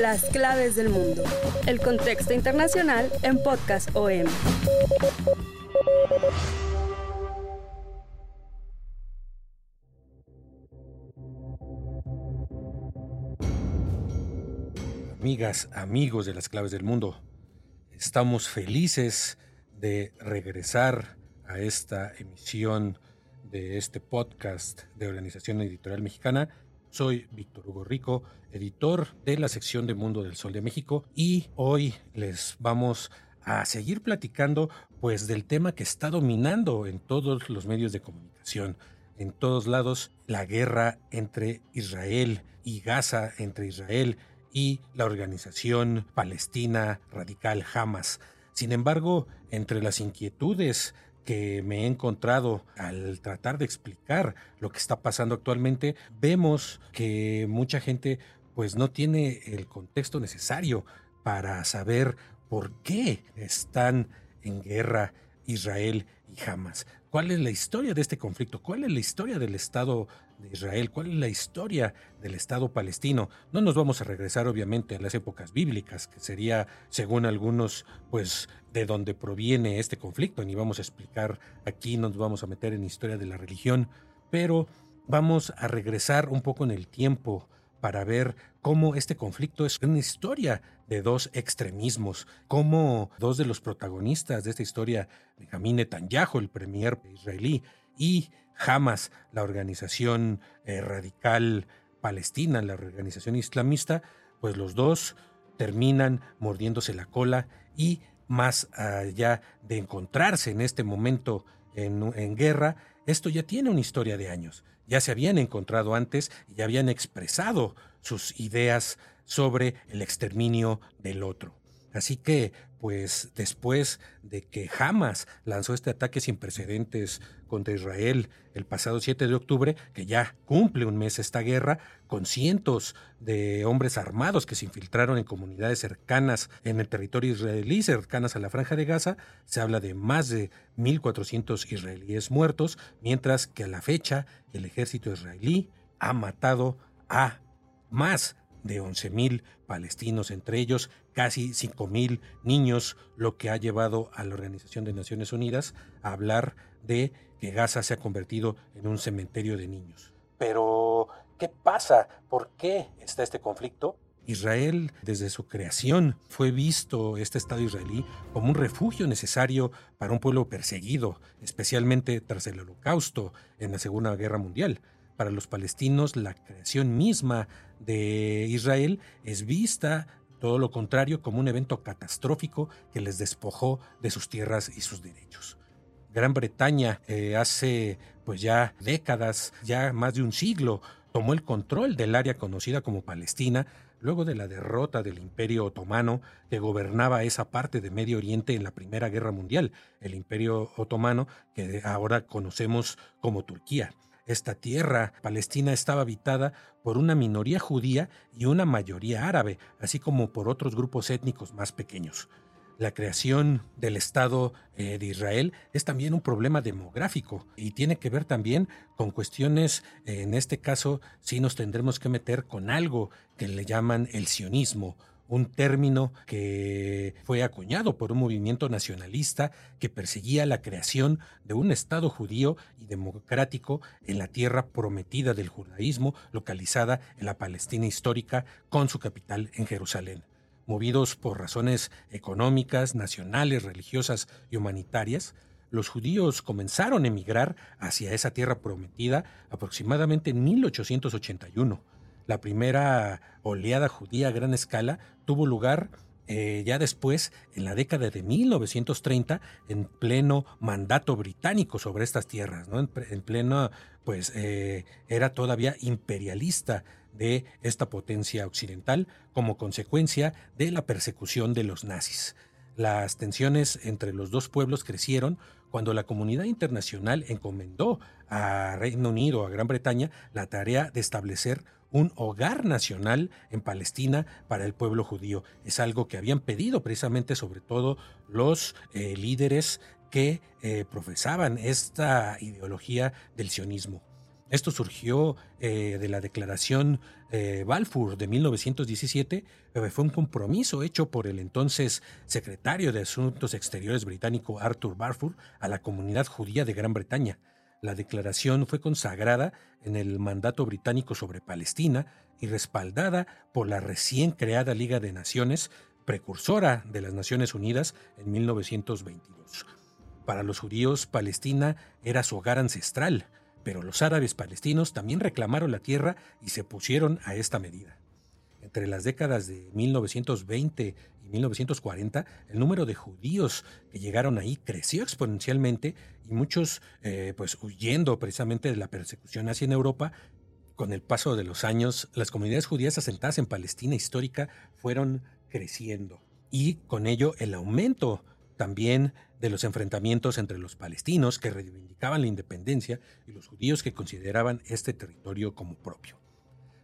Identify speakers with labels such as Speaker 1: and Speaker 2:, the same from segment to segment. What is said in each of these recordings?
Speaker 1: Las claves del mundo. El contexto internacional en Podcast OM.
Speaker 2: Amigas, amigos de las claves del mundo, estamos felices de regresar a esta emisión de este podcast de Organización Editorial Mexicana. Soy Víctor Hugo Rico, editor de la sección de Mundo del Sol de México y hoy les vamos a seguir platicando pues del tema que está dominando en todos los medios de comunicación, en todos lados, la guerra entre Israel y Gaza, entre Israel y la organización palestina radical Hamas. Sin embargo, entre las inquietudes que me he encontrado al tratar de explicar lo que está pasando actualmente, vemos que mucha gente pues no tiene el contexto necesario para saber por qué están en guerra Israel y Hamas. ¿Cuál es la historia de este conflicto? ¿Cuál es la historia del Estado de Israel? ¿Cuál es la historia del Estado palestino? No nos vamos a regresar obviamente a las épocas bíblicas, que sería, según algunos, pues de dónde proviene este conflicto, ni vamos a explicar aquí, nos vamos a meter en historia de la religión, pero vamos a regresar un poco en el tiempo para ver cómo este conflicto es una historia de dos extremismos, cómo dos de los protagonistas de esta historia, Benjamin Netanyahu, el premier israelí, y Hamas, la organización eh, radical palestina, la organización islamista, pues los dos terminan mordiéndose la cola y más allá de encontrarse en este momento en, en guerra, esto ya tiene una historia de años. Ya se habían encontrado antes y habían expresado sus ideas sobre el exterminio del otro. Así que, pues después de que Hamas lanzó este ataque sin precedentes contra Israel el pasado 7 de octubre, que ya cumple un mes esta guerra, con cientos de hombres armados que se infiltraron en comunidades cercanas en el territorio israelí, cercanas a la franja de Gaza, se habla de más de 1.400 israelíes muertos, mientras que a la fecha el ejército israelí ha matado a más de 11.000 palestinos, entre ellos casi 5.000 niños, lo que ha llevado a la Organización de Naciones Unidas a hablar de que Gaza se ha convertido en un cementerio de niños. Pero, ¿qué pasa? ¿Por qué está este conflicto? Israel, desde su creación, fue visto este Estado israelí como un refugio necesario para un pueblo perseguido, especialmente tras el Holocausto en la Segunda Guerra Mundial. Para los palestinos, la creación misma de Israel es vista todo lo contrario como un evento catastrófico que les despojó de sus tierras y sus derechos. Gran Bretaña eh, hace pues ya décadas, ya más de un siglo, tomó el control del área conocida como Palestina luego de la derrota del Imperio Otomano que gobernaba esa parte de Medio Oriente en la Primera Guerra Mundial, el Imperio Otomano que ahora conocemos como Turquía. Esta tierra palestina estaba habitada por una minoría judía y una mayoría árabe, así como por otros grupos étnicos más pequeños. La creación del Estado eh, de Israel es también un problema demográfico y tiene que ver también con cuestiones, eh, en este caso sí nos tendremos que meter con algo que le llaman el sionismo un término que fue acuñado por un movimiento nacionalista que perseguía la creación de un Estado judío y democrático en la tierra prometida del judaísmo, localizada en la Palestina histórica, con su capital en Jerusalén. Movidos por razones económicas, nacionales, religiosas y humanitarias, los judíos comenzaron a emigrar hacia esa tierra prometida aproximadamente en 1881 la primera oleada judía a gran escala tuvo lugar eh, ya después, en la década de 1930, en pleno mandato británico sobre estas tierras, ¿no? en, pleno, pues eh, era todavía imperialista de esta potencia occidental como consecuencia de la persecución de los nazis. Las tensiones entre los dos pueblos crecieron cuando la comunidad internacional encomendó a Reino Unido, a Gran Bretaña, la tarea de establecer un hogar nacional en Palestina para el pueblo judío. Es algo que habían pedido precisamente sobre todo los eh, líderes que eh, profesaban esta ideología del sionismo. Esto surgió eh, de la declaración Balfour de 1917, fue un compromiso hecho por el entonces secretario de Asuntos Exteriores británico Arthur Balfour a la comunidad judía de Gran Bretaña. La declaración fue consagrada en el mandato británico sobre Palestina y respaldada por la recién creada Liga de Naciones, precursora de las Naciones Unidas en 1922. Para los judíos, Palestina era su hogar ancestral, pero los árabes palestinos también reclamaron la tierra y se pusieron a esta medida. Entre las décadas de 1920 y 1940, el número de judíos que llegaron ahí creció exponencialmente y muchos, eh, pues huyendo precisamente de la persecución en Europa, con el paso de los años, las comunidades judías asentadas en Palestina histórica fueron creciendo y con ello el aumento también de los enfrentamientos entre los palestinos que reivindicaban la independencia y los judíos que consideraban este territorio como propio.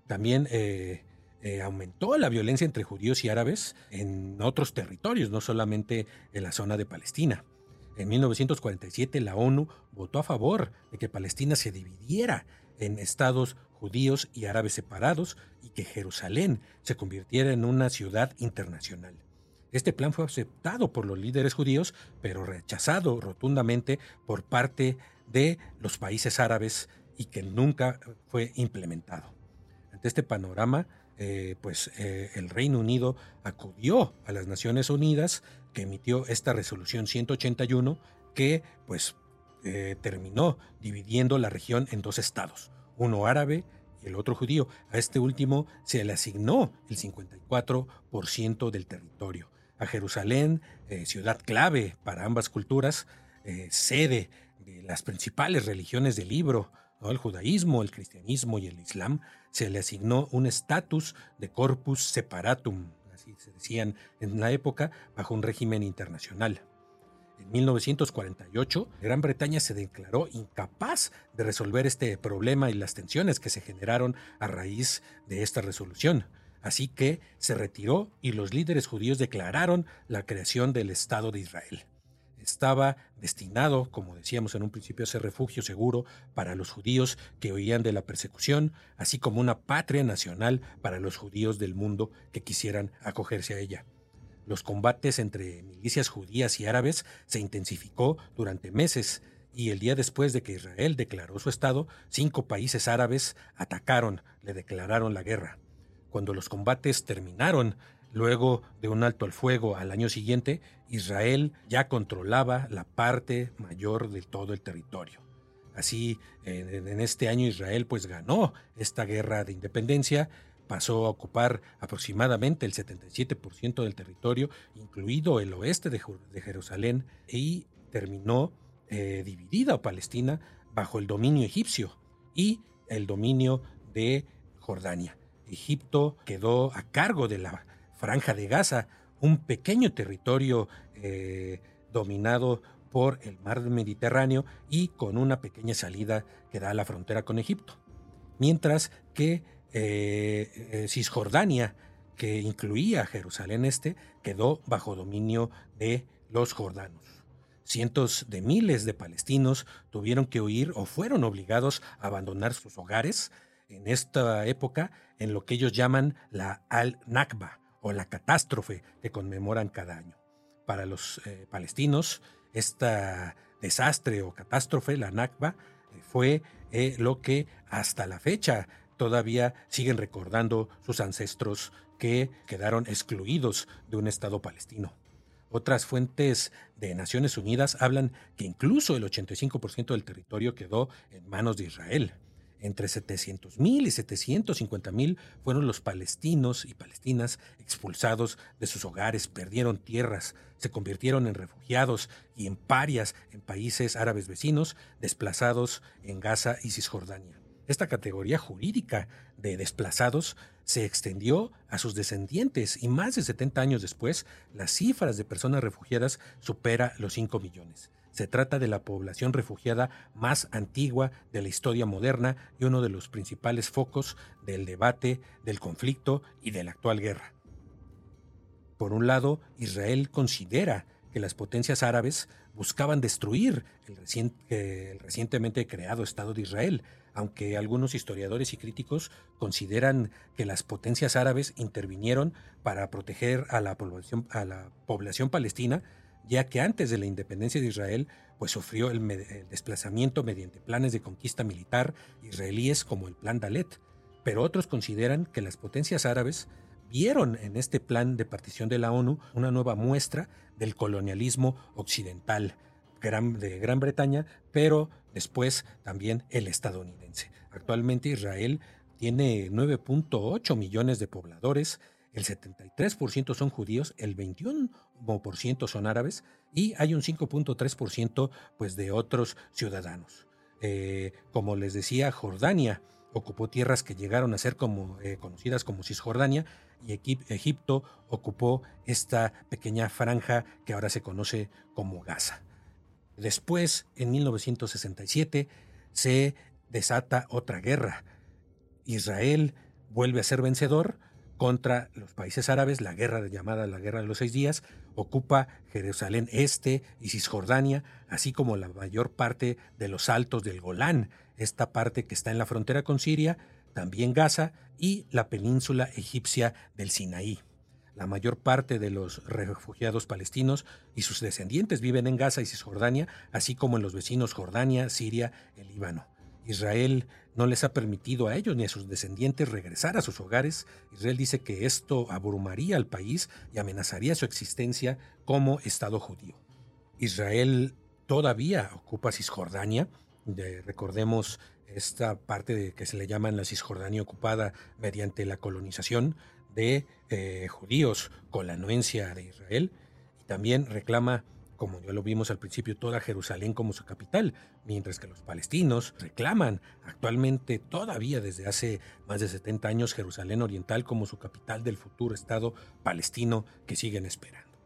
Speaker 2: También eh, eh, aumentó la violencia entre judíos y árabes en otros territorios, no solamente en la zona de Palestina. En 1947 la ONU votó a favor de que Palestina se dividiera en estados judíos y árabes separados y que Jerusalén se convirtiera en una ciudad internacional. Este plan fue aceptado por los líderes judíos, pero rechazado rotundamente por parte de los países árabes y que nunca fue implementado. Ante este panorama, eh, pues eh, el Reino Unido acudió a las Naciones Unidas que emitió esta resolución 181 que pues eh, terminó dividiendo la región en dos estados, uno árabe y el otro judío. A este último se le asignó el 54% del territorio. A Jerusalén, ciudad clave para ambas culturas, sede de las principales religiones del libro, el judaísmo, el cristianismo y el islam, se le asignó un estatus de corpus separatum, así se decían en la época, bajo un régimen internacional. En 1948, Gran Bretaña se declaró incapaz de resolver este problema y las tensiones que se generaron a raíz de esta resolución. Así que se retiró y los líderes judíos declararon la creación del Estado de Israel estaba destinado, como decíamos en un principio, a ser refugio seguro para los judíos que huían de la persecución, así como una patria nacional para los judíos del mundo que quisieran acogerse a ella. Los combates entre milicias judías y árabes se intensificó durante meses y el día después de que Israel declaró su estado, cinco países árabes atacaron, le declararon la guerra. Cuando los combates terminaron, Luego de un alto al fuego al año siguiente, Israel ya controlaba la parte mayor de todo el territorio. Así, en, este año Israel pues ganó esta guerra de independencia, pasó a ocupar aproximadamente el 77% del territorio, incluido el oeste de, Jerusalén, y terminó eh, dividida Palestina bajo el dominio egipcio y el dominio de Jordania. Egipto quedó a cargo de la Franja de Gaza, un pequeño territorio eh, dominado por el mar Mediterráneo y con una pequeña salida que da a la frontera con Egipto. Mientras que eh, eh, Cisjordania, que incluía Jerusalén Este, quedó bajo dominio de los jordanos. Cientos de miles de palestinos tuvieron que huir o fueron obligados a abandonar sus hogares en esta época en lo que ellos llaman la Al-Nakba, o la catástrofe que conmemoran cada año. Para los eh, palestinos, este desastre o catástrofe, la Nakba, eh, fue eh, lo que hasta la fecha todavía siguen recordando sus ancestros que quedaron excluidos de un Estado palestino. Otras fuentes de Naciones Unidas hablan que incluso el 85% del territorio quedó en manos de Israel. Entre 700.000 y 750.000 fueron los palestinos y palestinas expulsados de sus hogares, perdieron tierras, se convirtieron en refugiados y en parias en países árabes vecinos, desplazados en Gaza y Cisjordania. Esta categoría jurídica de desplazados se extendió a sus descendientes y más de 70 años después, las cifras de personas refugiadas supera los 5 millones. Se trata de la población refugiada más antigua de la historia moderna y uno de los principales focos del debate, del conflicto y de la actual guerra. Por un lado, Israel considera que las potencias árabes buscaban destruir el, recientemente creado Estado de Israel, aunque algunos historiadores y críticos consideran que las potencias árabes intervinieron para proteger a la población, a la población palestina ya que antes de la independencia de Israel, pues sufrió el, desplazamiento mediante planes de conquista militar israelíes como el Plan Dalet, pero otros consideran que las potencias árabes vieron en este plan de partición de la ONU una nueva muestra del colonialismo occidental de Gran Bretaña, pero después también el estadounidense. Actualmente Israel tiene 9.8 millones de pobladores, el 73% son judíos, el 21% son árabes y hay un 5.3% pues, de otros ciudadanos. Eh, como les decía, Jordania ocupó tierras que llegaron a ser como, eh, conocidas como Cisjordania y Egipto ocupó esta pequeña franja que ahora se conoce como Gaza. Después, en 1967, se desata otra guerra. Israel vuelve a ser vencedor, contra los países árabes, la guerra llamada la Guerra de los Seis Días, ocupa Jerusalén Este y Cisjordania, así como la mayor parte de los altos del Golán, esta parte que está en la frontera con Siria, también Gaza y la península egipcia del Sinaí. La mayor parte de los refugiados palestinos y sus descendientes viven en Gaza y Cisjordania, así como en los vecinos Jordania, Siria, el Líbano. Israel no les ha permitido a ellos ni a sus descendientes regresar a sus hogares. Israel dice que esto abrumaría al país y amenazaría su existencia como Estado judío. Israel todavía ocupa Cisjordania. recordemos esta parte de que se le llama la Cisjordania ocupada mediante la colonización de eh, judíos con la anuencia de Israel. Y también reclama como ya lo vimos al principio, toda Jerusalén como su capital, mientras que los palestinos reclaman actualmente, todavía desde hace más de 70 años, Jerusalén Oriental como su capital del futuro Estado palestino que siguen esperando.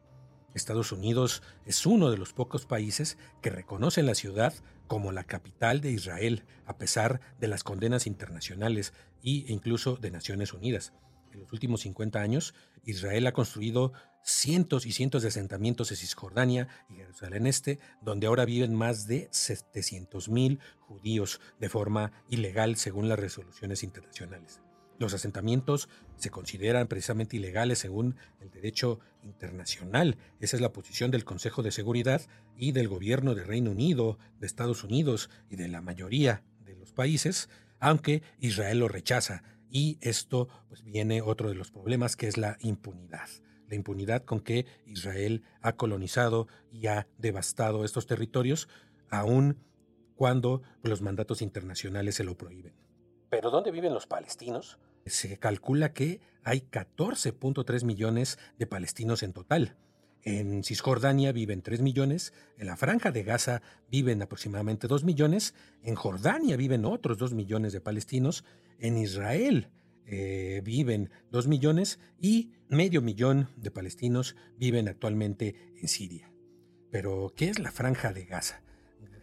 Speaker 2: Estados Unidos es uno de los pocos países que reconocen la ciudad como la capital de Israel, a pesar de las condenas internacionales e incluso de Naciones Unidas. En los últimos 50 años, Israel ha construido cientos y cientos de asentamientos en Cisjordania y Jerusalén Este, donde ahora viven más de 700.000 judíos de forma ilegal según las resoluciones internacionales. Los asentamientos se consideran precisamente ilegales según el derecho internacional. Esa es la posición del Consejo de Seguridad y del gobierno de Reino Unido, de Estados Unidos y de la mayoría de los países, aunque Israel lo rechaza y esto pues viene otro de los problemas que es la impunidad. La impunidad con que Israel ha colonizado y ha devastado estos territorios, aun cuando los mandatos internacionales se lo prohíben. ¿Pero dónde viven los palestinos? Se calcula que hay 14.3 millones de palestinos en total. En Cisjordania viven 3 millones, en la franja de Gaza viven aproximadamente 2 millones, en Jordania viven otros 2 millones de palestinos, en Israel eh, viven 2 millones y medio millón de palestinos viven actualmente en Siria. Pero, ¿qué es la franja de Gaza?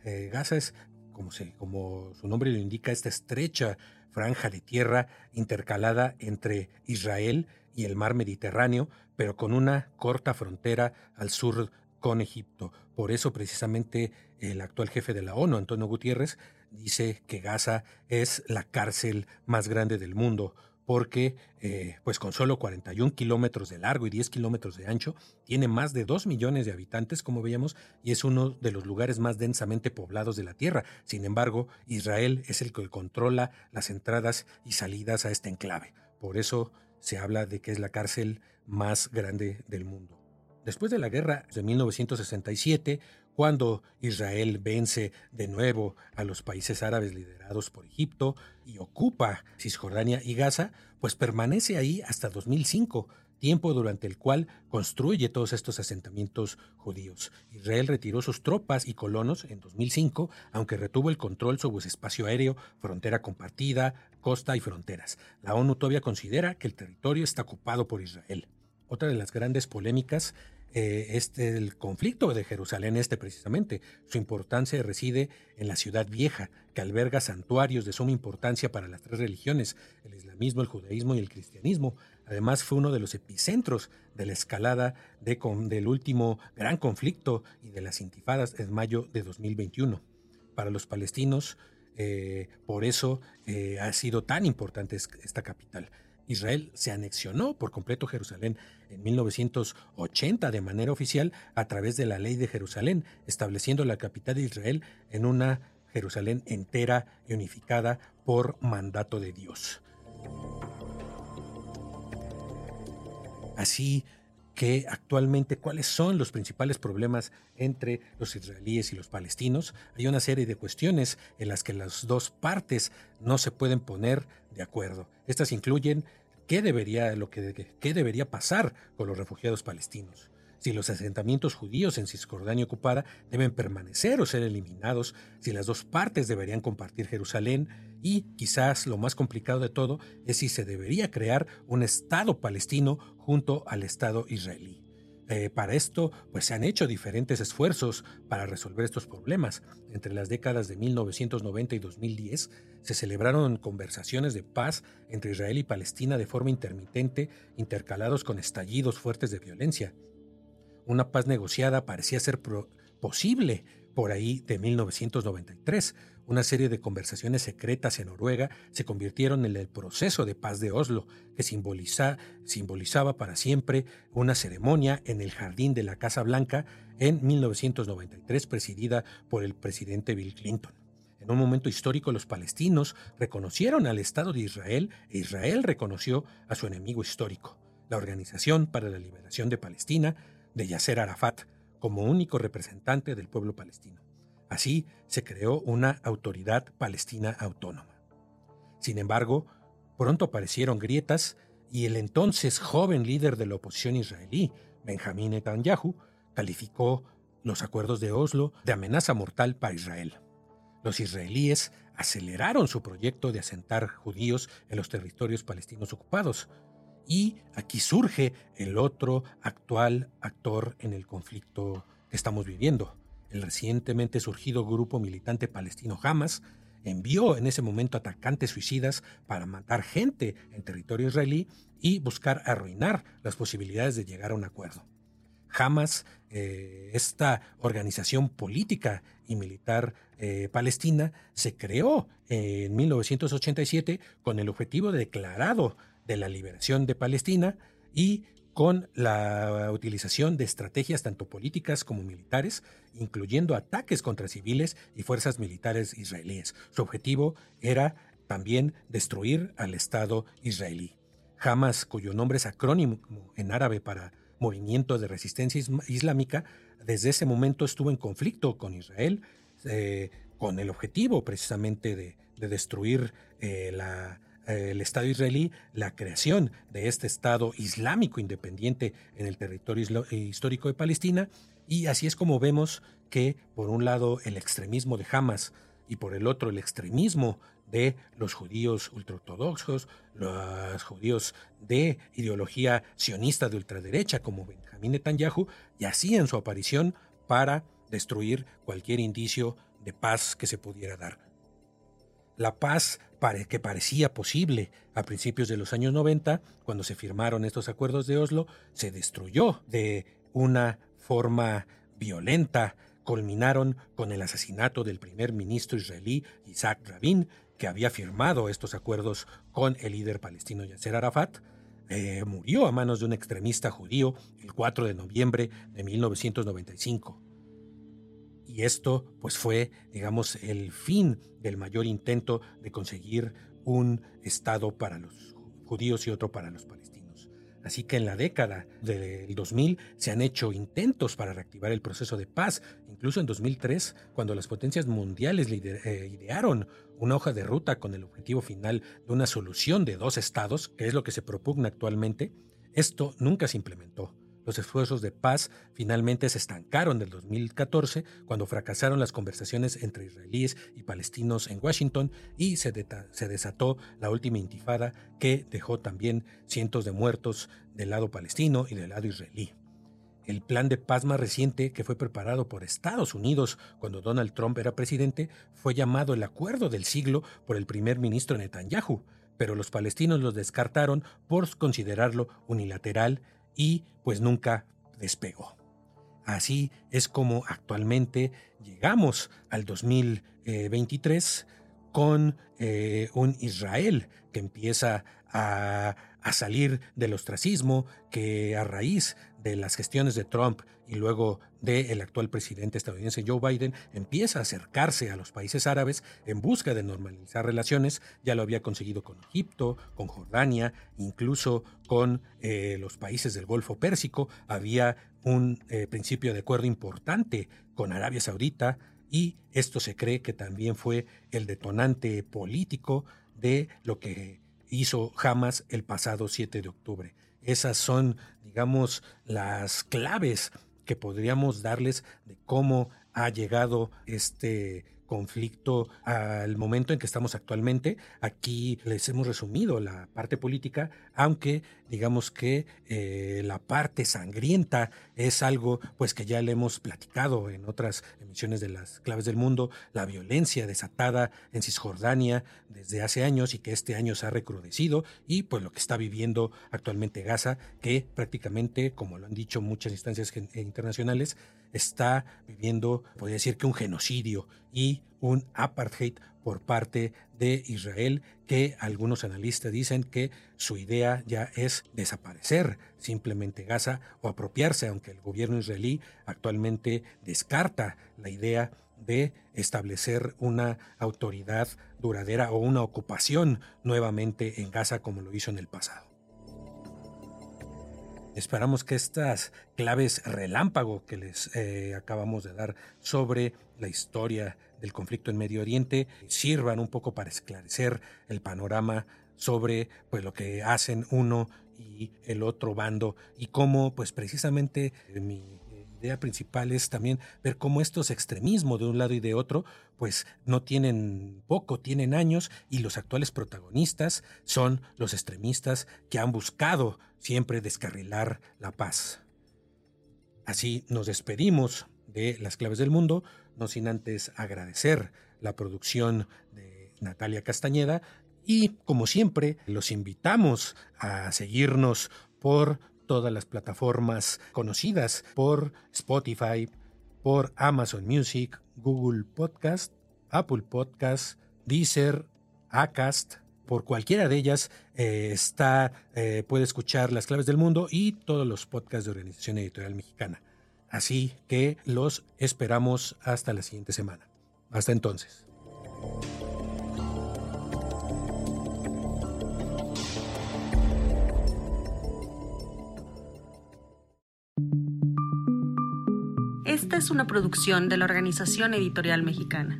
Speaker 2: Eh, Gaza es, como, como su nombre lo indica, esta estrecha franja de tierra intercalada entre Israel y el mar Mediterráneo, pero con una corta frontera al sur con Egipto. Por eso precisamente el actual jefe de la ONU, Antonio Gutiérrez, dice que Gaza es la cárcel más grande del mundo, porque eh, pues con solo 41 kilómetros de largo y 10 kilómetros de ancho, tiene más de 2 millones de habitantes, como veíamos, y es uno de los lugares más densamente poblados de la Tierra. Sin embargo, Israel es el que controla las entradas y salidas a este enclave. Por eso se habla de que es la cárcel más grande del mundo. Después de la guerra de 1967, cuando Israel vence de nuevo a los países árabes liderados por Egipto y ocupa Cisjordania y Gaza, pues permanece ahí hasta 2005, tiempo durante el cual construye todos estos asentamientos judíos. Israel retiró sus tropas y colonos en 2005, aunque retuvo el control sobre su espacio aéreo, frontera compartida, costa y fronteras. La ONU todavía considera que el territorio está ocupado por Israel. Otra de las grandes polémicas eh, este, el conflicto de Jerusalén este precisamente. Su importancia reside en la ciudad vieja, que alberga santuarios de suma importancia para las tres religiones, el islamismo, el judaísmo y el cristianismo. Además fue uno de los epicentros de la escalada de, del último gran conflicto y de las intifadas en mayo de 2021. Para los palestinos, eh, por eso eh, ha sido tan importante esta capital. Israel se anexionó por completo Jerusalén en 1980 de manera oficial a través de la ley de Jerusalén, estableciendo la capital de Israel en una Jerusalén entera y unificada por mandato de Dios. Así que actualmente cuáles son los principales problemas entre los israelíes y los palestinos. Hay una serie de cuestiones en las que las dos partes no se pueden poner de acuerdo. Estas incluyen qué debería, lo que, qué debería pasar con los refugiados palestinos. Si los asentamientos judíos en Cisjordania ocupada deben permanecer o ser eliminados, si las dos partes deberían compartir Jerusalén y quizás lo más complicado de todo es si se debería crear un Estado palestino junto al Estado israelí. Eh, para esto, pues se han hecho diferentes esfuerzos para resolver estos problemas. Entre las décadas de 1990 y 2010 se celebraron conversaciones de paz entre Israel y Palestina de forma intermitente, intercalados con estallidos fuertes de violencia. Una paz negociada parecía ser posible por ahí de 1993, una serie de conversaciones secretas en Noruega se convirtieron en el proceso de paz de Oslo, que simbolizaba para siempre una ceremonia en el jardín de la Casa Blanca en 1993 presidida por el presidente Bill Clinton. En un momento histórico los palestinos reconocieron al Estado de Israel e Israel reconoció a su enemigo histórico, la Organización para la Liberación de Palestina, de Yasser Arafat, como único representante del pueblo palestino. Así se creó una autoridad palestina autónoma. Sin embargo, pronto aparecieron grietas y el entonces joven líder de la oposición israelí, Benjamín Netanyahu, calificó los acuerdos de Oslo de amenaza mortal para Israel. Los israelíes aceleraron su proyecto de asentar judíos en los territorios palestinos ocupados. Y aquí surge el otro actual actor en el conflicto que estamos viviendo, el recientemente surgido grupo militante palestino Hamas envió en ese momento atacantes suicidas para matar gente en territorio israelí y buscar arruinar las posibilidades de llegar a un acuerdo. Hamas, eh, esta organización política y militar eh, palestina, se creó en 1987 con el objetivo declarado de la liberación de Palestina y con la utilización de estrategias tanto políticas como militares, incluyendo ataques contra civiles y fuerzas militares israelíes. Su objetivo era también destruir al Estado israelí. Hamas, cuyo nombre es acrónimo en árabe para Movimiento de Resistencia Islámica, desde ese momento estuvo en conflicto con Israel, eh, con el objetivo precisamente de, destruir eh, la el Estado israelí la creación de este Estado islámico independiente en el territorio histórico de Palestina y así es como vemos que por un lado el extremismo de Hamas y por el otro el extremismo de los judíos ultraortodoxos, los judíos de ideología sionista de ultraderecha como Benjamín Netanyahu, y hacían su aparición para destruir cualquier indicio de paz que se pudiera dar. La paz que parecía posible a principios de los años 90, cuando se firmaron estos acuerdos de Oslo, se destruyó de una forma violenta. Culminaron con el asesinato del primer ministro israelí Isaac Rabin, que había firmado estos acuerdos con el líder palestino Yasser Arafat. Eh, murió a manos de un extremista judío el 4 de noviembre de 1995. Y esto pues fue, digamos, el fin del mayor intento de conseguir un Estado para los judíos y otro para los palestinos. Así que en la década del 2000 se han hecho intentos para reactivar el proceso de paz. Incluso en 2003, cuando las potencias mundiales eh, idearon una hoja de ruta con el objetivo final de una solución de dos estados, que es lo que se propugna actualmente, esto nunca se implementó. Los esfuerzos de paz finalmente se estancaron del 2014 cuando fracasaron las conversaciones entre israelíes y palestinos en Washington y se, desató la última intifada que dejó también cientos de muertos del lado palestino y del lado israelí. El plan de paz más reciente que fue preparado por Estados Unidos cuando Donald Trump era presidente fue llamado el Acuerdo del Siglo por el primer ministro Netanyahu, pero los palestinos lo descartaron por considerarlo unilateral y pues nunca despegó. Así es como actualmente llegamos al 2023 con eh, un Israel que empieza a, a salir del ostracismo, que a raíz de las gestiones de Trump y luego del actual presidente estadounidense Joe Biden empieza a acercarse a los países árabes en busca de normalizar relaciones. Ya lo había conseguido con Egipto, con Jordania, incluso con eh, los países del Golfo Pérsico. Había un eh, principio de acuerdo importante con Arabia Saudita y esto se cree que también fue el detonante político de lo que hizo Hamas el pasado 7 de octubre. Esas son, digamos, las claves que podríamos darles de cómo ha llegado este conflicto al momento en que estamos actualmente. Aquí les hemos resumido la parte política, aunque digamos que eh, la parte sangrienta es algo pues que ya le hemos platicado en otras emisiones de las claves del mundo, la violencia desatada en Cisjordania desde hace años y que este año se ha recrudecido y pues lo que está viviendo actualmente Gaza, que prácticamente, como lo han dicho muchas instancias internacionales, está viviendo, podría decir que un genocidio y un apartheid por parte de Israel, que algunos analistas dicen que su idea ya es desaparecer simplemente Gaza o apropiarse, aunque el gobierno israelí actualmente descarta la idea de establecer una autoridad duradera o una ocupación nuevamente en Gaza como lo hizo en el pasado. Esperamos que estas claves relámpago que les eh, acabamos de dar sobre la historia del conflicto en Medio Oriente sirvan un poco para esclarecer el panorama sobre pues lo que hacen uno y el otro bando y cómo pues precisamente mi idea principal es también ver cómo estos extremismos de un lado y de otro, pues no tienen poco, tienen años y los actuales protagonistas son los extremistas que han buscado siempre descarrilar la paz. Así nos despedimos de las claves del mundo, no sin antes agradecer la producción de Natalia Castañeda y como siempre los invitamos a seguirnos por todas las plataformas conocidas por Spotify, por Amazon Music, Google Podcast, Apple Podcast, Deezer, Acast. Por cualquiera de ellas eh, está, eh, puede escuchar Las Claves del Mundo y todos los podcasts de Organización Editorial Mexicana. Así que los esperamos hasta la siguiente semana. Hasta entonces.
Speaker 1: es una producción de la Organización Editorial Mexicana.